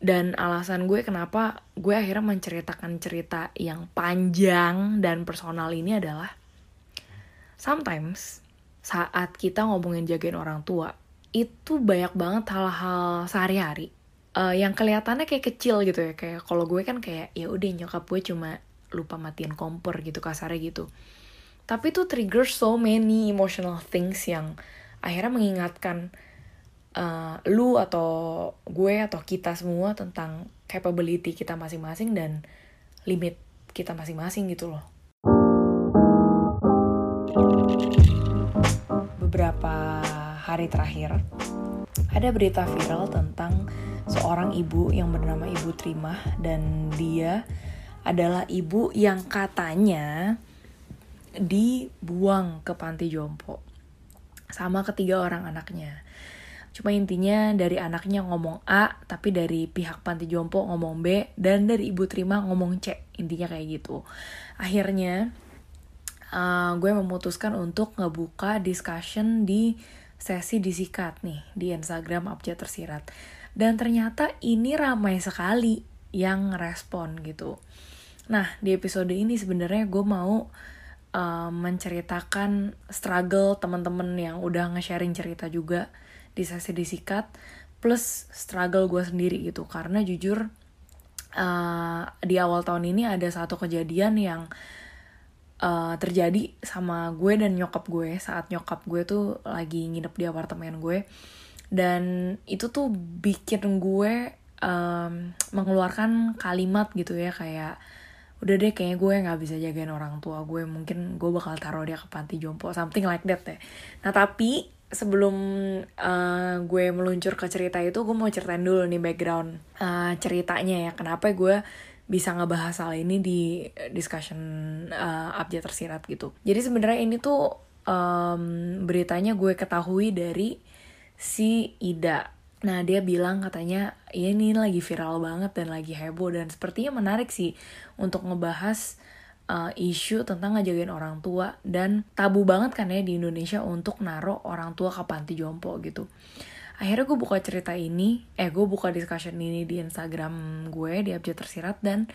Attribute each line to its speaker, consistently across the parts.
Speaker 1: dan alasan gue kenapa gue akhirnya menceritakan cerita yang panjang dan personal ini adalah sometimes saat kita ngomongin jagain orang tua itu banyak banget hal-hal sehari-hari uh, yang kelihatannya kayak kecil gitu ya. Kayak kalau gue kan kayak ya udah nyokap gue cuma lupa matiin kompor gitu kasarnya gitu. Tapi itu trigger so many emotional things yang akhirnya mengingatkan uh, lu atau gue atau kita semua tentang capability kita masing-masing dan limit kita masing-masing gitu loh. Beberapa hari terakhir ada berita viral tentang seorang ibu yang bernama Ibu Trimah dan dia adalah ibu yang katanya dibuang ke panti jompo sama ketiga orang anaknya. Cuma intinya dari anaknya ngomong A, tapi dari pihak panti jompo ngomong B, dan dari ibu terima ngomong C. Intinya kayak gitu. Akhirnya uh, gue memutuskan untuk ngebuka discussion di sesi disikat nih di Instagram Abjad Tersirat. Dan ternyata ini ramai sekali yang respon gitu. Nah, di episode ini sebenarnya gue mau uh, menceritakan struggle teman-teman yang udah nge-sharing cerita juga di sesi disikat plus struggle gue sendiri gitu. Karena jujur uh, di awal tahun ini ada satu kejadian yang uh, terjadi sama gue dan nyokap gue saat nyokap gue tuh lagi nginep di apartemen gue. Dan itu tuh bikin gue um, mengeluarkan kalimat gitu ya kayak udah deh kayaknya gue nggak bisa jagain orang tua gue. Mungkin gue bakal taruh dia ke panti jompo something like that deh nah tapi sebelum uh, gue meluncur ke cerita itu gue mau ceritain dulu nih background uh, ceritanya ya. Kenapa gue bisa ngebahas hal ini di discussion uh, abjad tersirat gitu. Jadi sebenarnya ini tuh um, beritanya gue ketahui dari si Ida. Nah dia bilang katanya ya ini lagi viral banget dan lagi heboh dan sepertinya menarik sih untuk ngebahas uh, isu tentang ngejagain orang tua dan tabu banget kan ya di Indonesia untuk naruh orang tua ke panti jompo gitu. Akhirnya gue buka cerita ini, eh gue buka discussion ini di Instagram gue di Abjad Tersirat dan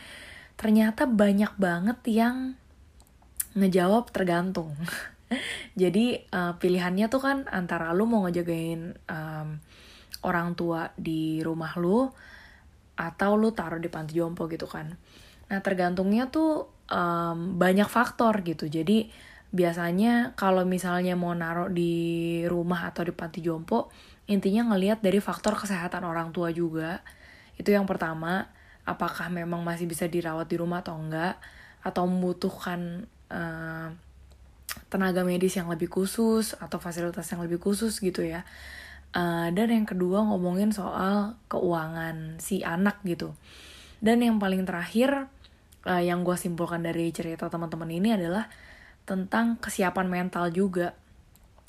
Speaker 1: ternyata banyak banget yang ngejawab tergantung. Jadi uh, pilihannya tuh kan antara lu mau ngejagain um, orang tua di rumah lu atau lu taruh di panti jompo gitu kan. Nah tergantungnya tuh um, banyak faktor gitu. Jadi biasanya kalau misalnya mau naruh di rumah atau di panti jompo, intinya ngelihat dari faktor kesehatan orang tua juga. Itu yang pertama, apakah memang masih bisa dirawat di rumah atau enggak, atau membutuhkan uh, tenaga medis yang lebih khusus atau fasilitas yang lebih khusus gitu ya. Uh, dan yang kedua ngomongin soal keuangan si anak gitu. Dan yang paling terakhir uh, yang gue simpulkan dari cerita teman-teman ini adalah tentang kesiapan mental juga.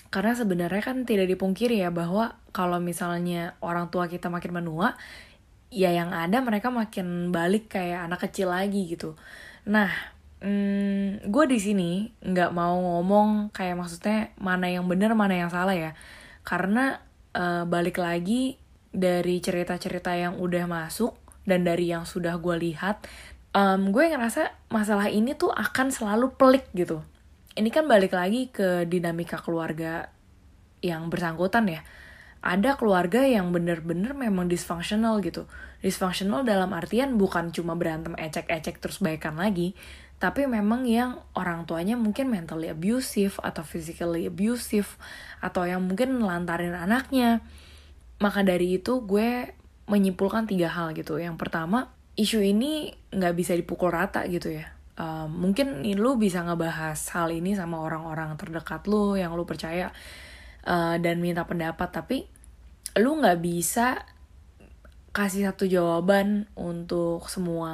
Speaker 1: Karena sebenarnya kan tidak dipungkiri ya bahwa kalau misalnya orang tua kita makin menua, ya yang ada mereka makin balik kayak anak kecil lagi gitu. Nah, hmm, gue di sini nggak mau ngomong kayak maksudnya mana yang benar mana yang salah ya, karena uh, balik lagi dari cerita-cerita yang udah masuk dan dari yang sudah gue lihat um, gue ngerasa masalah ini tuh akan selalu pelik gitu. Ini kan balik lagi ke dinamika keluarga yang bersangkutan ya. Ada keluarga yang bener-bener memang dysfunctional gitu. Dysfunctional dalam artian bukan cuma berantem ecek-ecek terus baikan lagi tapi memang yang orang tuanya mungkin mentally abusive atau physically abusive atau yang mungkin lantarin anaknya. Maka dari itu gue menyimpulkan tiga hal gitu. Yang pertama isu ini nggak bisa dipukul rata gitu ya. Uh, mungkin lu bisa ngebahas hal ini sama orang-orang terdekat lu yang lu percaya uh, dan minta pendapat, tapi lu nggak bisa kasih satu jawaban untuk semua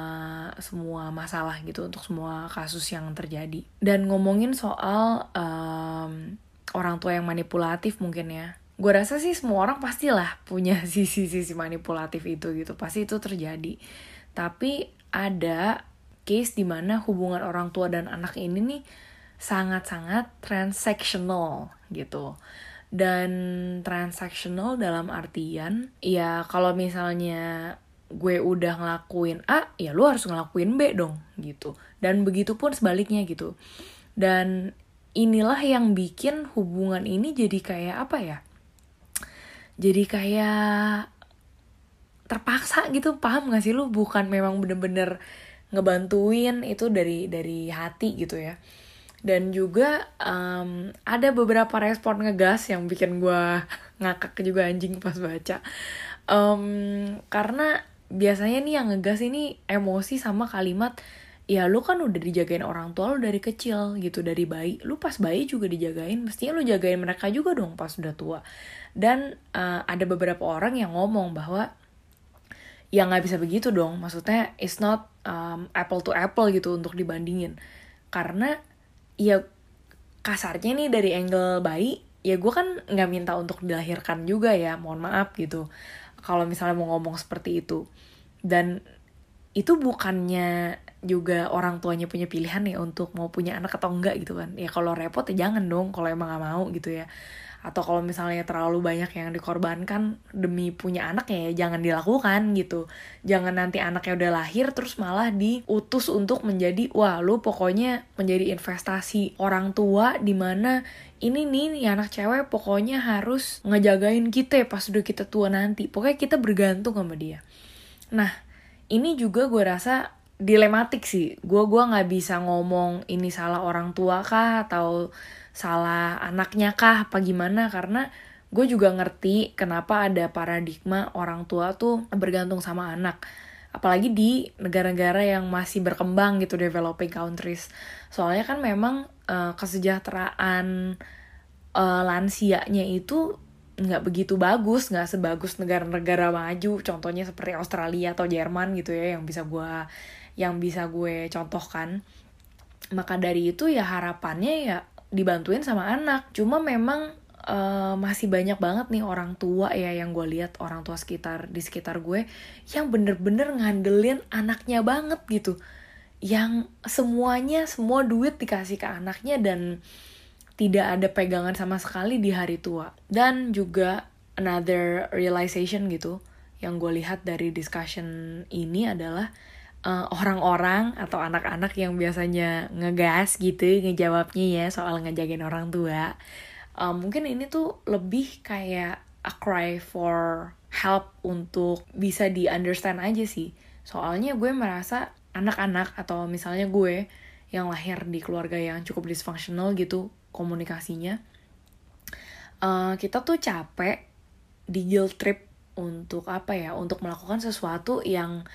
Speaker 1: semua masalah gitu untuk semua kasus yang terjadi. Dan ngomongin soal um, orang tua yang manipulatif mungkin ya. Gue rasa sih semua orang pastilah punya sisi-sisi manipulatif itu gitu. Pasti itu terjadi tapi ada case di mana hubungan orang tua dan anak ini nih sangat-sangat transactional gitu. Dan transactional dalam artian ya kalau misalnya gue udah ngelakuin A ya lu harus ngelakuin B dong gitu. Dan begitu pun sebaliknya gitu. Dan inilah yang bikin hubungan ini jadi kayak apa ya? Jadi kayak terpaksa gitu paham gak sih lu? Bukan memang bener-bener ngebantuin itu dari dari hati gitu ya. Dan juga um, ada beberapa respon ngegas yang bikin gue ngakak juga anjing pas baca. Um, karena biasanya nih yang ngegas ini emosi sama kalimat ya lu kan udah dijagain orang tua lu dari kecil gitu dari bayi. Lu pas bayi juga dijagain mestinya lu jagain mereka juga dong pas udah tua. Dan uh, ada beberapa orang yang ngomong bahwa ya nggak bisa begitu dong. Maksudnya it's not um, apple to apple gitu untuk dibandingin. Karena ya kasarnya nih dari angle bayi ya gue kan nggak minta untuk dilahirkan juga ya. Mohon maaf gitu. Kalau misalnya mau ngomong seperti itu. Dan itu bukannya juga orang tuanya punya pilihan ya untuk mau punya anak atau enggak gitu kan. Ya kalau repot ya jangan dong. Kalau emang gak mau gitu ya atau kalau misalnya terlalu banyak yang dikorbankan demi punya anak ya jangan dilakukan gitu. Jangan nanti anaknya udah lahir terus malah diutus untuk menjadi wah lu pokoknya menjadi investasi orang tua di mana ini nih, nih anak cewek pokoknya harus ngejagain kita pas udah kita tua nanti. Pokoknya kita bergantung sama dia. Nah ini juga gue rasa dilematik sih. Gue gua nggak bisa ngomong ini salah orang tua kah atau salah anaknya kah apa gimana. Karena gue juga ngerti kenapa ada paradigma orang tua tuh bergantung sama anak. Apalagi di negara-negara yang masih berkembang gitu developing countries. Soalnya kan memang uh, kesejahteraan uh, lansianya itu nggak begitu bagus nggak sebagus negara-negara maju. Contohnya seperti Australia atau Jerman gitu ya yang bisa gue yang bisa gue contohkan. Maka dari itu ya harapannya ya dibantuin sama anak. Cuma memang uh, masih banyak banget nih orang tua ya yang gue lihat orang tua sekitar di sekitar gue yang bener-bener ngandelin anaknya banget gitu. Yang semuanya semua duit dikasih ke anaknya dan tidak ada pegangan sama sekali di hari tua. Dan juga another realization gitu yang gue lihat dari discussion ini adalah eh, orang-orang atau anak-anak yang biasanya ngegas gitu ngejawabnya ya soal ngejagain orang tua uh, mungkin ini tuh lebih kayak a cry for help untuk bisa di understand aja sih. Soalnya gue merasa anak-anak atau misalnya gue yang lahir di keluarga yang cukup dysfunctional gitu komunikasinya uh, kita tuh capek di guilt trip untuk apa ya untuk melakukan sesuatu yang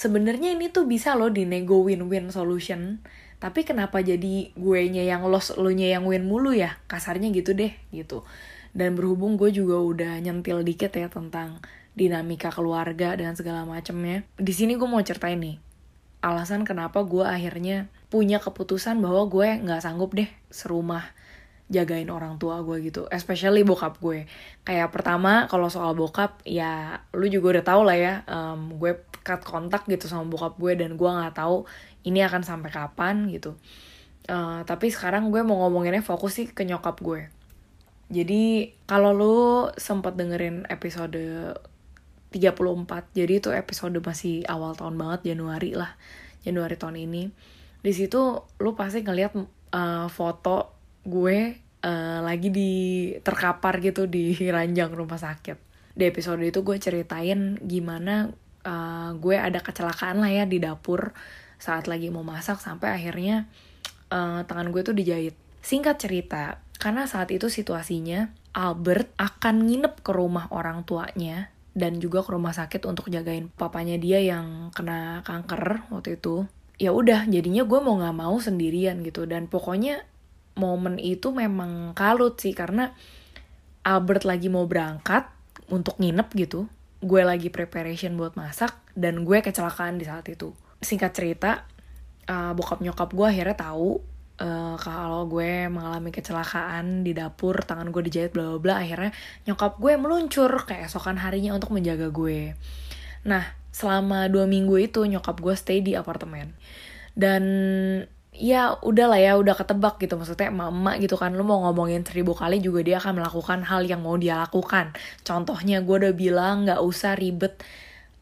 Speaker 1: sebenarnya ini tuh bisa loh dinego win-win solution. Tapi kenapa jadi gue nya yang loss lo nya yang win mulu ya? Kasarnya gitu deh gitu. Dan berhubung gue juga udah nyentil dikit ya tentang dinamika keluarga dan segala macemnya di sini gue mau ceritain nih alasan kenapa gue akhirnya punya keputusan bahwa gue nggak sanggup deh serumah jagain orang tua gue gitu. Especially bokap gue. Kayak pertama kalau soal bokap ya lu juga udah tau lah ya um, gue cut kontak gitu sama bokap gue dan gue nggak tahu ini akan sampai kapan gitu. Uh, tapi sekarang gue mau ngomonginnya fokus sih ke nyokap gue. Jadi kalau lu sempat dengerin episode 34 jadi itu episode masih awal tahun banget Januari lah Januari tahun ini. Di situ lu pasti ngeliat uh, foto gue uh, lagi di terkapar gitu di ranjang rumah sakit. Di episode itu gue ceritain gimana uh, gue ada kecelakaan lah ya di dapur saat lagi mau masak sampai akhirnya uh, tangan gue tuh dijahit. Singkat cerita, karena saat itu situasinya Albert akan nginep ke rumah orang tuanya dan juga ke rumah sakit untuk jagain papanya dia yang kena kanker waktu itu. Ya udah, jadinya gue mau nggak mau sendirian gitu dan pokoknya momen itu memang kalut sih karena Albert lagi mau berangkat untuk nginep gitu. Gue lagi preparation buat masak dan gue kecelakaan di saat itu. Singkat cerita uh, bokap nyokap gue akhirnya tahu uh, kalau gue mengalami kecelakaan di dapur tangan gue dijahit bla bla bla akhirnya nyokap gue meluncur keesokan harinya untuk menjaga gue. Nah selama dua minggu itu nyokap gue stay di apartemen. Dan ya udah lah ya udah ketebak gitu. Maksudnya emak-emak gitu kan lu mau ngomongin seribu kali juga dia akan melakukan hal yang mau dia lakukan. Contohnya gue udah bilang nggak usah ribet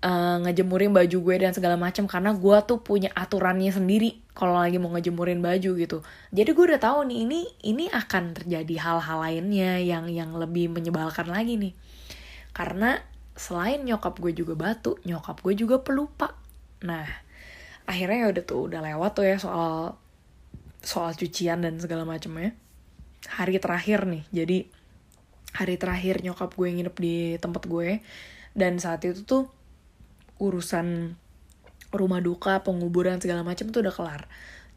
Speaker 1: uh, ngejemurin baju gue dan segala macam karena gue tuh punya aturannya sendiri kalau lagi mau ngejemurin baju gitu. Jadi gue udah tahu nih ini ini akan terjadi hal-hal lainnya yang yang lebih menyebalkan lagi nih. Karena selain nyokap gue juga batu nyokap gue juga pelupa. Nah akhirnya ya udah tuh udah lewat tuh ya soal soal cucian dan segala macamnya hari terakhir nih. Jadi hari terakhir nyokap gue nginep di tempat gue dan saat itu tuh urusan rumah duka penguburan segala macam tuh udah kelar.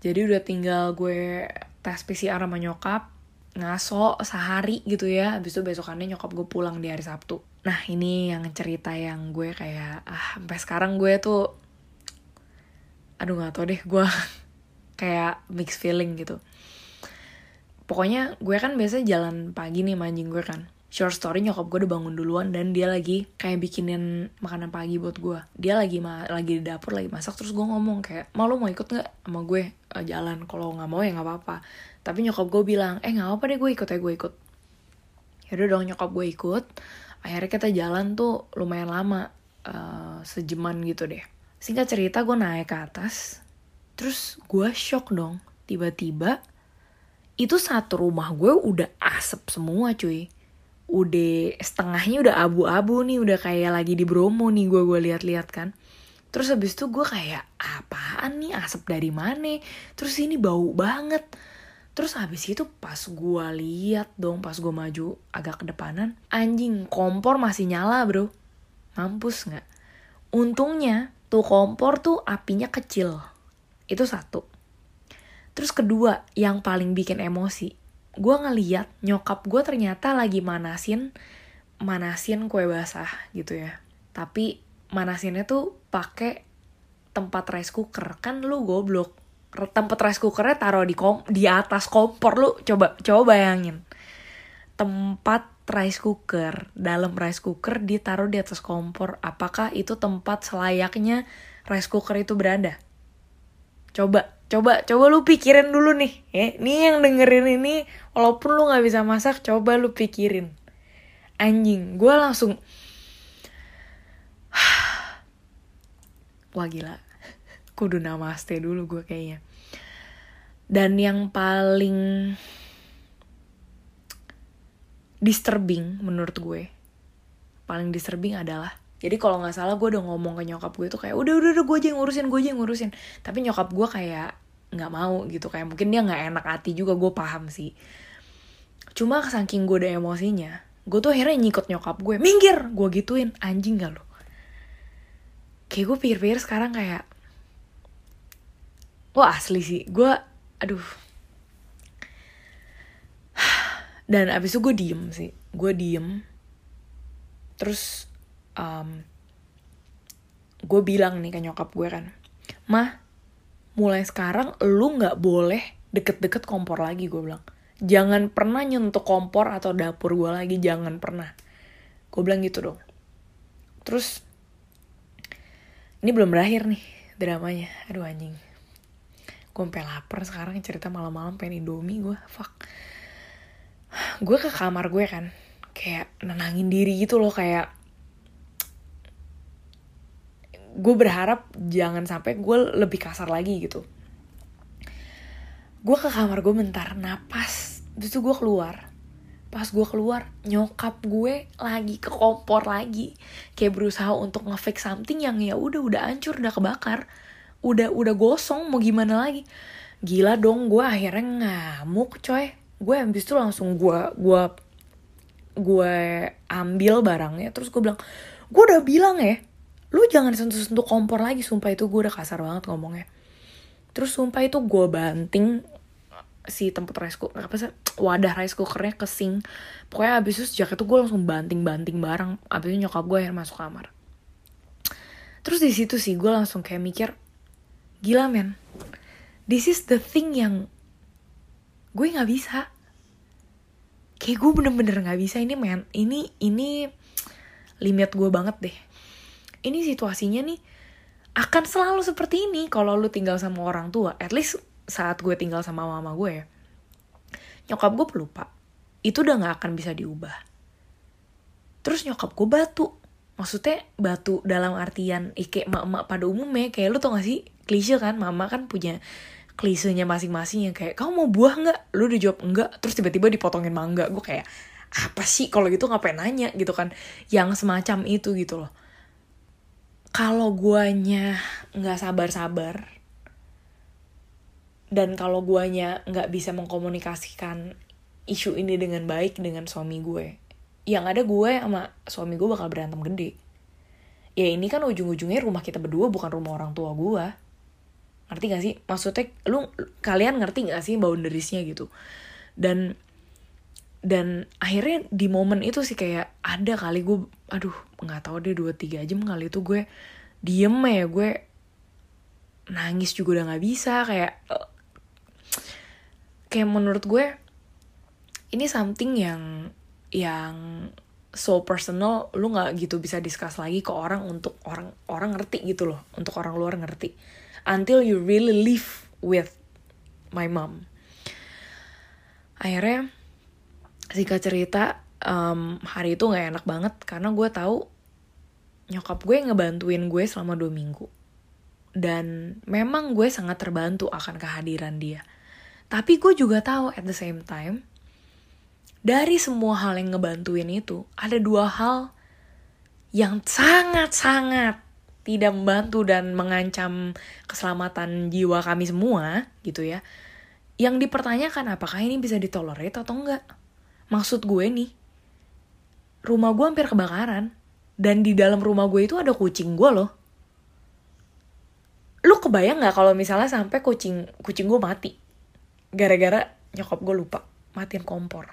Speaker 1: Jadi udah tinggal gue tes PCR sama nyokap ngaso sehari gitu ya. Habis itu besokannya nyokap gue pulang di hari Sabtu. Nah ini yang cerita yang gue kayak ah sampai sekarang gue tuh aduh nggak tau deh gue kayak mix feeling gitu. Pokoknya gue kan biasa jalan pagi nih manjing gue kan. Short story nyokap gue udah bangun duluan dan dia lagi kayak bikinin makanan pagi buat gue. Dia lagi ma lagi di dapur lagi masak terus gue ngomong kayak mau lo mau ikut nggak sama gue uh, jalan? Kalau nggak mau ya nggak apa-apa. Tapi nyokap gue bilang eh nggak apa deh gue ikut ya gue ikut. Yaudah dong nyokap gue ikut. Akhirnya kita jalan tuh lumayan lama uh, sejaman gitu deh. Singkat cerita gue naik ke atas terus gue shock dong tiba-tiba itu satu rumah gue udah asap semua cuy. Udah setengahnya udah abu-abu nih udah kayak lagi di Bromo nih gue gue lihat-lihat kan. Terus habis itu gue kayak apaan nih asap dari mana? Terus ini bau banget. Terus habis itu pas gue lihat dong pas gue maju agak ke depanan anjing kompor masih nyala bro. Mampus nggak? Untungnya tuh kompor tuh apinya kecil itu satu Terus kedua, yang paling bikin emosi, gue ngeliat nyokap gue ternyata lagi manasin manasin kue basah gitu ya. Tapi manasinnya tuh pakai tempat rice cooker. Kan lu goblok. Tempat rice cookernya taruh di kom di atas kompor lu coba coba bayangin. Tempat rice cooker, dalam rice cooker ditaruh di atas kompor. Apakah itu tempat selayaknya rice cooker itu berada? Coba coba coba lu pikirin dulu nih. Ya nih yang dengerin ini walaupun lu nggak bisa masak coba lu pikirin. Anjing gue langsung wah gila. Kudu namaste dulu gue kayaknya. Dan yang paling disturbing menurut gue paling disturbing adalah jadi kalau nggak salah gue udah ngomong ke nyokap gue tuh kayak udah udah udah gue aja yang ngurusin gue aja yang ngurusin. Tapi nyokap gue kayak nggak mau gitu kayak mungkin dia nggak enak hati juga gue paham sih. Cuma saking gue udah emosinya gue tuh akhirnya nyikut nyokap gue minggir! Gue gituin anjing gak lo kayak gue pikir-pikir sekarang kayak wah asli sih. Gue aduh. Dan abis itu gue diem sih gue diem. Terus um, gue bilang nih ke nyokap gue kan mah mulai sekarang lu nggak boleh deket-deket kompor lagi gue bilang. Jangan pernah nyentuh kompor atau dapur gue lagi jangan pernah. Gue bilang gitu dong. Terus ini belum berakhir nih dramanya. Aduh anjing. Gue sampai lapar sekarang cerita malam-malam pengen indomie gue fuck. Gue ke kamar gue kan kayak nenangin diri gitu loh kayak gue berharap jangan sampai gue lebih kasar lagi gitu. Gue ke kamar gue bentar napas terus gue keluar. Pas gue keluar nyokap gue lagi ke kompor lagi. Kayak berusaha untuk ngefix something yang ya udah udah hancur udah kebakar. Udah udah gosong mau gimana lagi? Gila dong gue akhirnya ngamuk coy. Gue habis itu langsung gue gue gue ambil barangnya terus gue bilang gue udah bilang ya lu jangan sentuh-sentuh kompor lagi sumpah itu gue udah kasar banget ngomongnya. Terus sumpah itu gue banting si tempat rice cooker apa sih wadah rice cookernya ke sink. Pokoknya abis itu sejak itu gue langsung banting-banting barang. Abis itu nyokap gue yang masuk kamar. Terus di situ sih gue langsung kayak mikir gila men. This is the thing yang gue nggak bisa. Kayak gue bener-bener nggak bisa. Ini men ini ini limit gue banget deh ini situasinya nih akan selalu seperti ini kalau lu tinggal sama orang tua. At least saat gue tinggal sama mama gue ya. Nyokap gue pelupa. Itu udah gak akan bisa diubah. Terus nyokap gue batu. maksudnya batu dalam artian ike emak-emak pada umumnya kayak lu tau gak sih klise kan mama kan punya klisenya masing-masing yang kayak kamu mau buah nggak lu udah jawab enggak terus tiba-tiba dipotongin mangga gue kayak apa sih kalau gitu ngapain nanya gitu kan yang semacam itu gitu loh kalau guanya nggak sabar-sabar dan kalau guanya nggak bisa mengkomunikasikan isu ini dengan baik dengan suami gue yang ada gue sama suami gue bakal berantem gede. Ya ini kan ujung-ujungnya rumah kita berdua bukan rumah orang tua gue ngerti gak sih? Maksudnya lu kalian ngerti gak sih boundariesnya gitu? Dan dan akhirnya di momen itu sih kayak ada kali gue aduh nggak tahu deh dua tiga jam kali itu gue diem ya gue nangis juga udah nggak bisa kayak kayak menurut gue ini something yang yang so personal lu nggak gitu bisa discuss lagi ke orang untuk orang orang ngerti gitu loh untuk orang luar ngerti. Until you really live with my mom. Akhirnya singkat cerita um, hari itu nggak enak banget karena gue tahu nyokap gue ngebantuin gue selama dua minggu dan memang gue sangat terbantu akan kehadiran dia tapi gue juga tahu at the same time dari semua hal yang ngebantuin itu ada dua hal yang sangat-sangat tidak membantu dan mengancam keselamatan jiwa kami semua gitu ya. Yang dipertanyakan apakah ini bisa ditolerir atau enggak. Maksud gue nih, rumah gue hampir kebakaran dan di dalam rumah gue itu ada kucing gue loh. Lu kebayang nggak kalau misalnya sampai kucing kucing gue mati gara-gara nyokap gue lupa matiin kompor.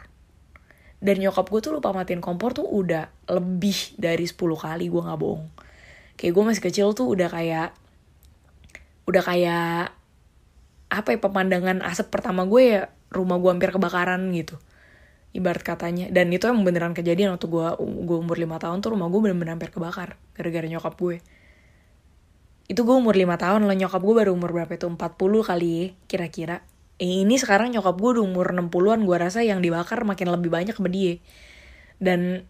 Speaker 1: Dan nyokap gue tuh lupa matiin kompor tuh udah lebih dari 10 kali gue nggak bohong kayak gue masih kecil tuh udah kayak udah kayak apa ya pemandangan asap pertama gue ya rumah gue hampir kebakaran gitu ibarat katanya. Dan itu emang beneran kejadian waktu gue gue umur lima tahun tuh rumah gue bener-bener hampir kebakar gara-gara nyokap gue. Itu gue umur lima tahun lo nyokap gue baru umur berapa itu? 40 kali ya kira-kira. Eh, ini sekarang nyokap gue udah umur 60-an gue rasa yang dibakar makin lebih banyak sama dia. Dan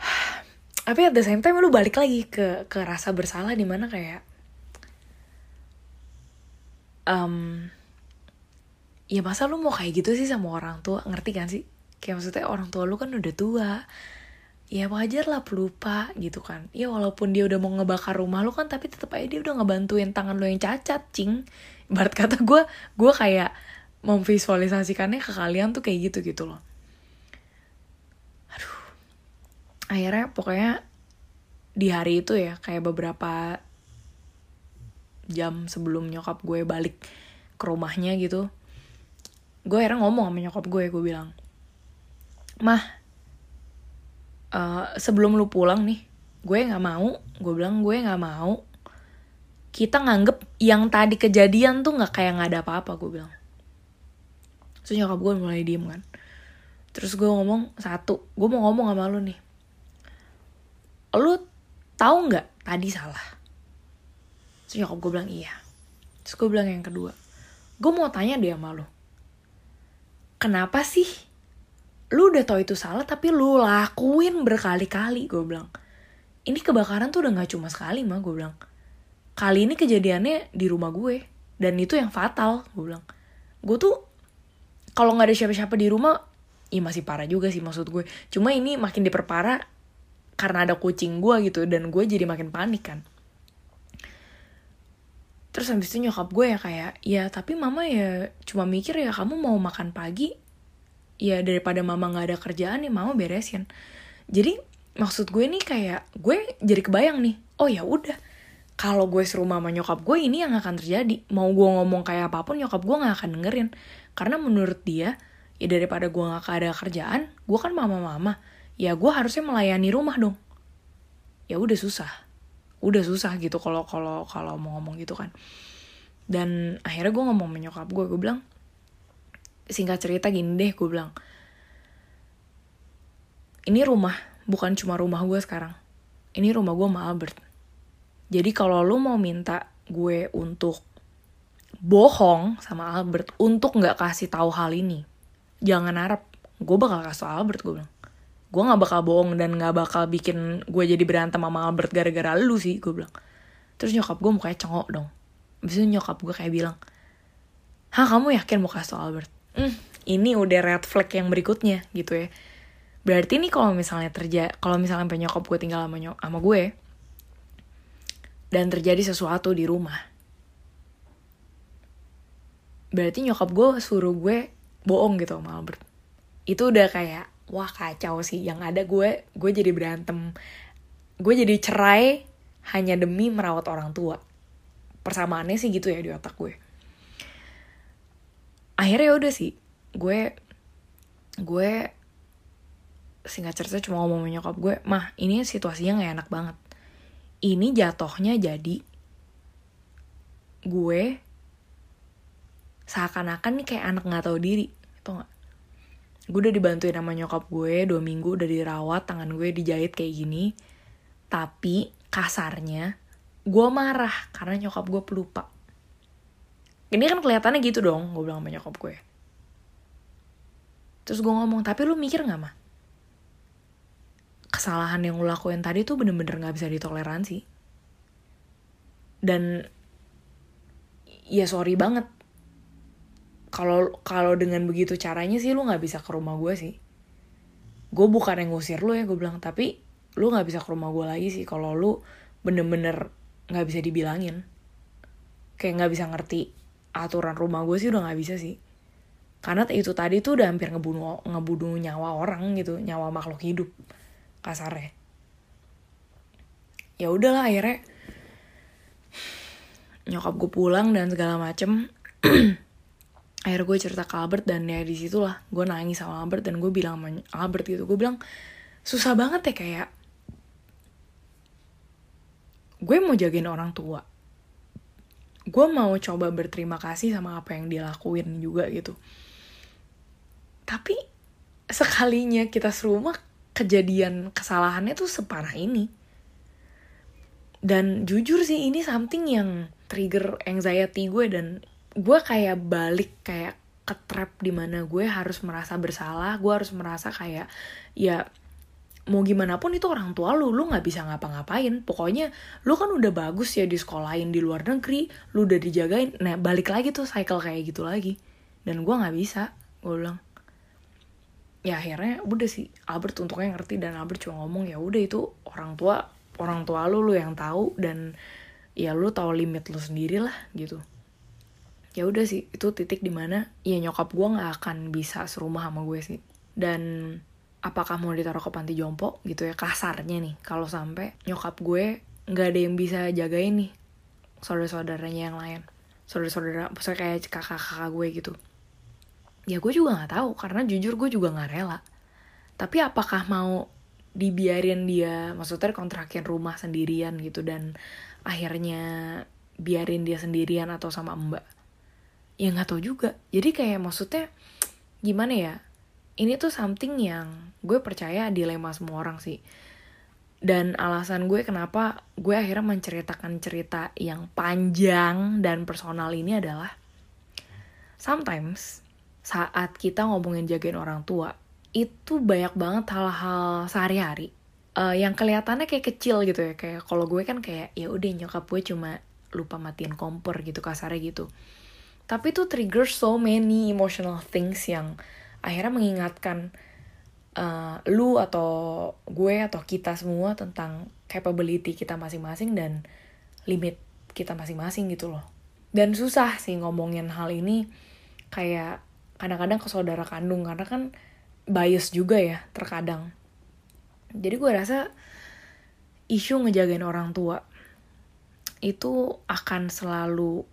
Speaker 1: tapi at the same time lu balik lagi ke ke rasa bersalah di mana kayak um, ya masa lu mau kayak gitu sih sama orang tua? Ngerti kan sih? Kayak maksudnya orang tua lu kan udah tua. Ya wajar lah pelupa gitu kan. Ya walaupun dia udah mau ngebakar rumah lu kan tapi tetap aja dia udah ngebantuin tangan lu yang cacat cing. Barat kata gue gue kayak memvisualisasikannya ke kalian tuh kayak gitu gitu loh akhirnya pokoknya di hari itu ya kayak beberapa jam sebelum nyokap gue balik ke rumahnya gitu gue akhirnya ngomong sama nyokap gue gue bilang mah uh, sebelum lu pulang nih gue nggak mau. Gue bilang gue nggak mau. Kita nganggep yang tadi kejadian tuh nggak kayak nggak ada apa-apa gue bilang. Terus nyokap gue mulai diem kan. Terus gue ngomong satu gue mau ngomong sama lu nih. Lu tahu nggak tadi salah? Terus nyokap gue bilang iya. Terus gue bilang yang kedua gue mau tanya dia sama lu kenapa sih? Lu udah tau itu salah tapi lu lakuin berkali-kali gue bilang. Ini kebakaran tuh udah nggak cuma sekali mah gue bilang. Kali ini kejadiannya di rumah gue dan itu yang fatal gue bilang. Gue tuh kalau nggak ada siapa-siapa di rumah ya masih parah juga sih maksud gue. Cuma ini makin diperparah karena ada kucing gue gitu dan gue jadi makin panik kan terus habis itu nyokap gue ya kayak ya tapi mama ya cuma mikir ya kamu mau makan pagi ya daripada mama nggak ada kerjaan nih mama beresin. Jadi maksud gue nih kayak gue jadi kebayang nih oh ya udah kalau gue serumah sama nyokap gue ini yang akan terjadi. Mau gue ngomong kayak apa pun nyokap gue nggak akan dengerin. Karena menurut dia ya daripada gue nggak ada kerjaan gue kan mama-mama. Ya gue harusnya melayani rumah dong. Ya udah susah udah susah gitu kalau kalau kalau mau ngomong gitu kan. Dan akhirnya gue ngomong menyokap gue gue bilang singkat cerita gini deh gue bilang ini rumah bukan cuma rumah gue sekarang. Ini rumah gue sama Albert. Jadi kalau lu mau minta gue untuk bohong sama Albert untuk nggak kasih tahu hal ini jangan harap. Gue bakal kasih Albert gue bilang gue nggak bakal bohong dan nggak bakal bikin gue jadi berantem sama Albert gara-gara lu sih gue bilang. Terus nyokap gue mukanya cengok dong. Abis nyokap gue kayak bilang Hah kamu yakin mau kasih Albert? Hmm, ini udah red flag yang berikutnya gitu ya. Berarti nih kalau misalnya terjadi kalau misalnya sampai nyokap gue tinggal sama nyok sama gue dan terjadi sesuatu di rumah berarti nyokap gue suruh gue bohong gitu sama Albert. Itu udah kayak wah kacau sih. Yang ada gue gue jadi berantem. Gue jadi cerai hanya demi merawat orang tua. Persamaannya sih gitu ya di otak gue. Akhirnya ya udah sih gue gue singkat cerita cuma ngomong sama nyokap gue mah ini situasinya nggak enak banget. Ini jatuhnya jadi gue seakan-akan nih kayak anak nggak tahu diri. Tau nggak gue udah dibantuin sama nyokap gue dua minggu udah dirawat tangan gue dijahit kayak gini. Tapi kasarnya gue marah karena nyokap gue pelupa. Ini kan kelihatannya gitu dong gue bilang sama nyokap gue. Terus gue ngomong tapi lu mikir nggak mah kesalahan yang lu lakuin tadi tuh bener-bener nggak bisa ditoleransi. Dan ya sorry banget kalau kalau dengan begitu caranya sih lu nggak bisa ke rumah gue sih. Gue bukan yang ngusir lu ya gue bilang tapi lu nggak bisa ke rumah gue lagi sih kalau lu bener-bener nggak bisa dibilangin. Kayak nggak bisa ngerti aturan rumah gue sih udah nggak bisa sih. Karena itu tadi tuh udah hampir ngebunuh ngebunuh nyawa orang gitu nyawa makhluk hidup kasarnya. Ya udahlah akhirnya nyokap gue pulang dan segala macem akhirnya gue cerita ke Albert dan ya di situlah gue nangis sama Albert dan gue bilang sama Albert gitu. Gue bilang susah banget ya kayak gue mau jagain orang tua. Gue mau coba berterima kasih sama apa yang dia lakuin juga gitu. Tapi sekalinya kita serumah kejadian kesalahannya tuh separah ini. Dan jujur sih ini something yang trigger anxiety gue dan gue kayak balik kayak ke trap di mana gue harus merasa bersalah gue harus merasa kayak ya mau gimana pun itu orang tua lu lu nggak bisa ngapa-ngapain. Pokoknya lu kan udah bagus ya di sekolahin di luar negeri lu udah dijagain. Nah balik lagi tuh cycle kayak gitu lagi. Dan gue nggak bisa gue bilang. Ya akhirnya udah sih Albert untungnya ngerti dan Albert cuma ngomong ya udah itu orang tua orang tua lu lu yang tahu dan ya lu tahu limit lu sendiri lah gitu ya udah sih itu titik di mana ya nyokap gue nggak akan bisa serumah sama gue sih. Dan apakah mau ditaruh ke panti jompo gitu ya kasarnya nih. Kalau sampai nyokap gue nggak ada yang bisa jagain nih saudara-saudaranya yang lain. Saudara-saudara misalnya kayak kakak-kakak gue gitu. Ya gue juga nggak tahu karena jujur gue juga nggak rela. Tapi apakah mau dibiarin dia maksudnya kontrakin rumah sendirian gitu dan akhirnya biarin dia sendirian atau sama mbak ya nggak tahu juga. Jadi kayak maksudnya gimana ya? Ini tuh something yang gue percaya dilema semua orang sih. Dan alasan gue kenapa gue akhirnya menceritakan cerita yang panjang dan personal ini adalah sometimes saat kita ngomongin jagain orang tua itu banyak banget hal-hal sehari-hari uh, yang kelihatannya kayak kecil gitu ya. Kayak kalau gue kan kayak ya udah nyokap gue cuma lupa matiin kompor gitu kasarnya gitu tapi itu trigger so many emotional things yang akhirnya mengingatkan uh, lu atau gue atau kita semua tentang capability kita masing-masing dan limit kita masing-masing gitu loh. Dan susah sih ngomongin hal ini kayak kadang-kadang ke saudara kandung karena kan bias juga ya terkadang. Jadi gue rasa isu ngejagain orang tua itu akan selalu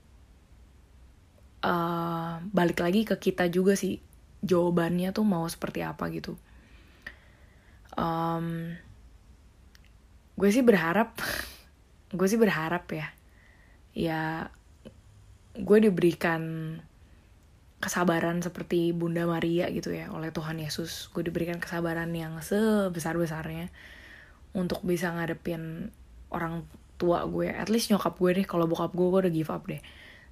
Speaker 1: uh, balik lagi ke kita juga sih jawabannya tuh mau seperti apa gitu. Um, gue sih berharap gue sih berharap ya ya gue diberikan kesabaran seperti Bunda Maria gitu ya oleh Tuhan Yesus. Gue diberikan kesabaran yang sebesar besarnya untuk bisa ngadepin orang tua gue. At least nyokap gue deh kalau bokap gue gue udah give up deh.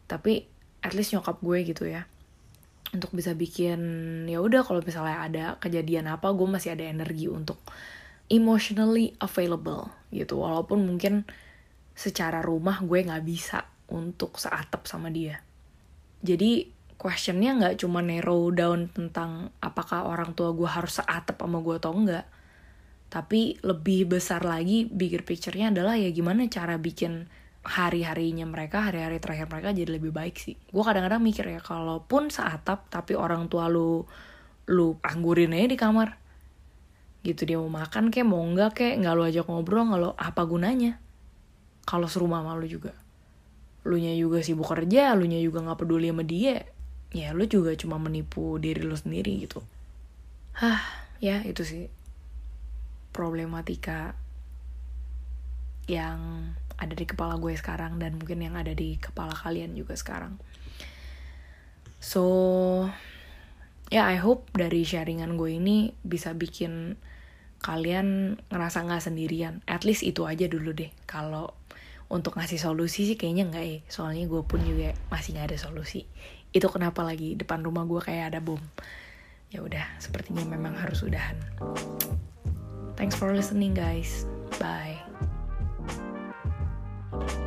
Speaker 1: Tapi at least nyokap gue gitu ya. Untuk bisa bikin ya udah kalau misalnya ada kejadian apa gue masih ada energi untuk emotionally available gitu. Walaupun mungkin secara rumah gue nggak bisa untuk seatap sama dia. Jadi questionnya nggak cuma narrow down tentang apakah orang tua gue harus seatap sama gue atau enggak tapi lebih besar lagi bigger picture-nya adalah ya gimana cara bikin hari-harinya mereka, hari-hari terakhir mereka jadi lebih baik sih. Gue kadang-kadang mikir ya, kalaupun seatap tapi orang tua lu lu anggurin aja di kamar. Gitu dia mau makan kek, mau enggak kek, nggak lu ajak ngobrol, nggak lu apa gunanya. Kalau serumah sama lu juga. Lu nya juga sibuk kerja, lu nya juga nggak peduli sama dia. Ya lu juga cuma menipu diri lu sendiri gitu. Hah, ya itu sih problematika yang ada di kepala gue sekarang dan mungkin yang ada di kepala kalian juga sekarang. So, ya yeah, I hope dari sharingan gue ini bisa bikin kalian ngerasa nggak sendirian. At least itu aja dulu deh. Kalau untuk ngasih solusi sih kayaknya nggak ya. Soalnya gue pun juga masih nggak ada solusi. Itu kenapa lagi depan rumah gue kayak ada bom. Ya udah, sepertinya memang harus udahan. Thanks for listening guys. Bye. Bye.